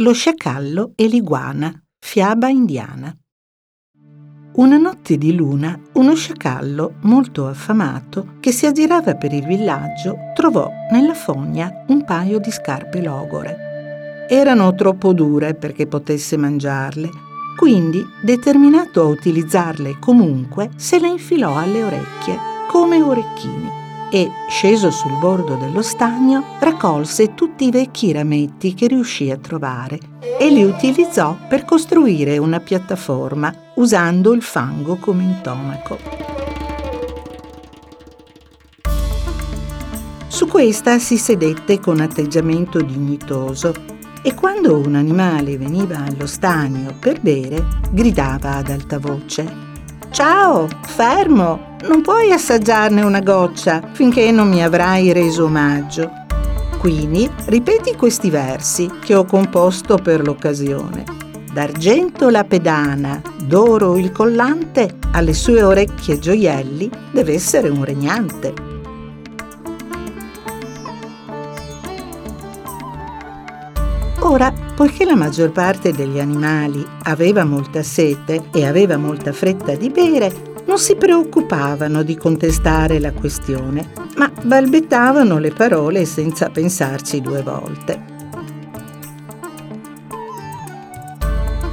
Lo sciacallo e l'iguana, fiaba indiana. Una notte di luna, uno sciacallo molto affamato che si aggirava per il villaggio trovò nella fogna un paio di scarpe logore. Erano troppo dure perché potesse mangiarle, quindi, determinato a utilizzarle comunque, se le infilò alle orecchie come orecchini e, sceso sul bordo dello stagno, raccolse tutti i vecchi rametti che riuscì a trovare e li utilizzò per costruire una piattaforma usando il fango come intonaco. Su questa si sedette con atteggiamento dignitoso e quando un animale veniva allo stagno per bere, gridava ad alta voce Ciao, fermo! Non puoi assaggiarne una goccia finché non mi avrai reso omaggio. Quindi ripeti questi versi che ho composto per l'occasione. D'argento la pedana, d'oro il collante, alle sue orecchie gioielli deve essere un regnante. Ora, poiché la maggior parte degli animali aveva molta sete e aveva molta fretta di bere, non si preoccupavano di contestare la questione, ma balbettavano le parole senza pensarci due volte.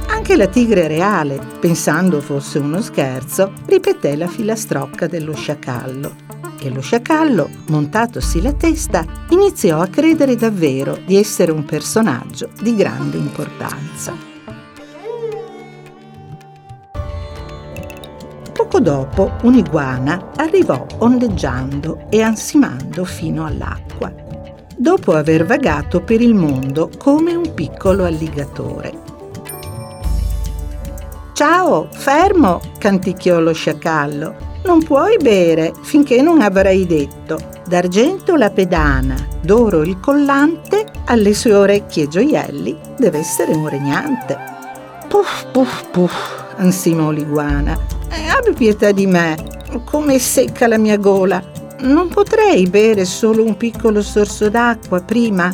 Anche la tigre reale, pensando fosse uno scherzo, ripeté la filastrocca dello sciacallo e lo sciacallo, montatosi la testa, iniziò a credere davvero di essere un personaggio di grande importanza. Poco dopo un'iguana arrivò ondeggiando e ansimando fino all'acqua, dopo aver vagato per il mondo come un piccolo alligatore. Ciao, fermo! canticchiò lo sciacallo non puoi bere finché non avrai detto d'argento la pedana, d'oro il collante, alle sue orecchie gioielli deve essere un regnante. Puff, puff, puff, ansimò l'iguana. Eh, abbi pietà di me, come secca la mia gola. Non potrei bere solo un piccolo sorso d'acqua prima?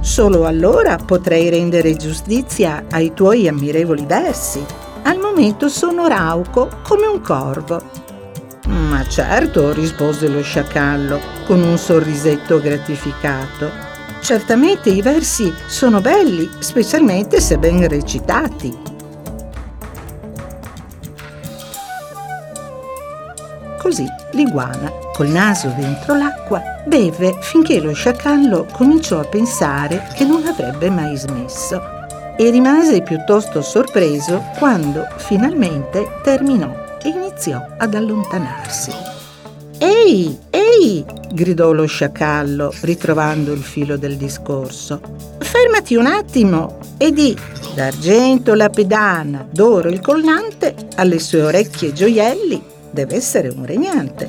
Solo allora potrei rendere giustizia ai tuoi ammirevoli versi. Al momento sono rauco come un corvo ma certo, rispose lo sciacallo con un sorrisetto gratificato. Certamente i versi sono belli, specialmente se ben recitati. Così l'iguana, col naso dentro l'acqua, beve finché lo sciacallo cominciò a pensare che non avrebbe mai smesso e rimase piuttosto sorpreso quando finalmente terminò e iniziò ad allontanarsi. Ehi, ehi! gridò lo sciacallo, ritrovando il filo del discorso. Fermati un attimo e di d'argento la pedana, d'oro il collante, alle sue orecchie gioielli, deve essere un regnante.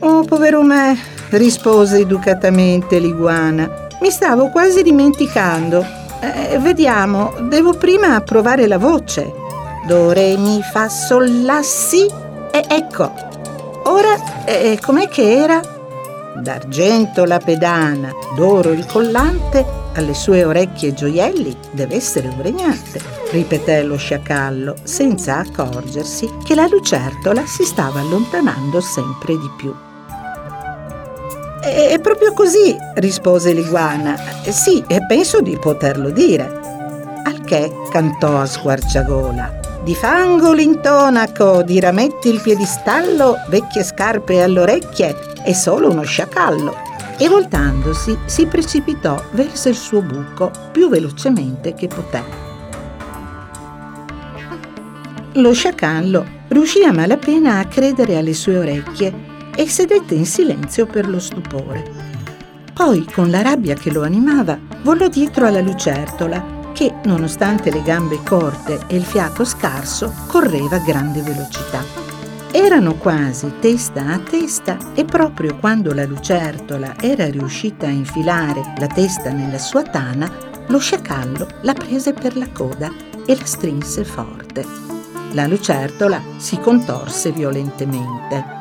Oh, povero me, rispose educatamente l'iguana. Mi stavo quasi dimenticando. Eh, vediamo, devo prima provare la voce. Do, re, mi, fa, sol, la, si. E ecco. Ora, eh, com'è che era? D'argento la pedana, d'oro il collante, alle sue orecchie gioielli deve essere un regnante, ripeté lo sciacallo, senza accorgersi che la lucertola si stava allontanando sempre di più. È proprio così, rispose l'iguana. Sì, penso di poterlo dire. Al che cantò a squarciagola. Di fango l'intonaco, di rametti il piedistallo, vecchie scarpe alle orecchie e solo uno sciacallo. E voltandosi si precipitò verso il suo buco più velocemente che poté. Lo sciacallo riuscì a malapena a credere alle sue orecchie e sedette in silenzio per lo stupore. Poi, con la rabbia che lo animava, volò dietro alla lucertola che, nonostante le gambe corte e il fiato scarso, correva a grande velocità. Erano quasi testa a testa e proprio quando la lucertola era riuscita a infilare la testa nella sua tana, lo sciacallo la prese per la coda e la strinse forte. La lucertola si contorse violentemente.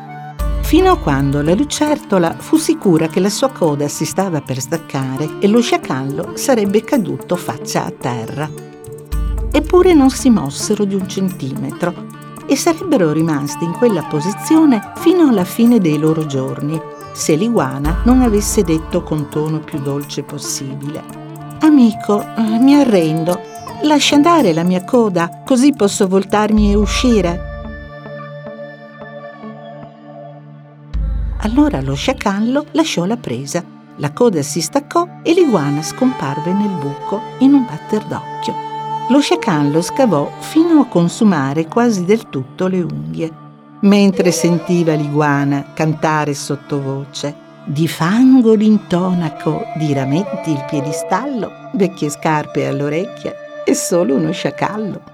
Fino a quando la lucertola fu sicura che la sua coda si stava per staccare e lo sciacallo sarebbe caduto faccia a terra. Eppure non si mossero di un centimetro e sarebbero rimasti in quella posizione fino alla fine dei loro giorni, se l'iguana non avesse detto con tono più dolce possibile. Amico, mi arrendo, lascia andare la mia coda, così posso voltarmi e uscire. Allora lo sciacallo lasciò la presa, la coda si staccò e l'iguana scomparve nel buco in un batter d'occhio. Lo sciacallo scavò fino a consumare quasi del tutto le unghie, mentre sentiva l'iguana cantare sottovoce. Di fango l'intonaco, di rametti il piedistallo, vecchie scarpe all'orecchia e solo uno sciacallo.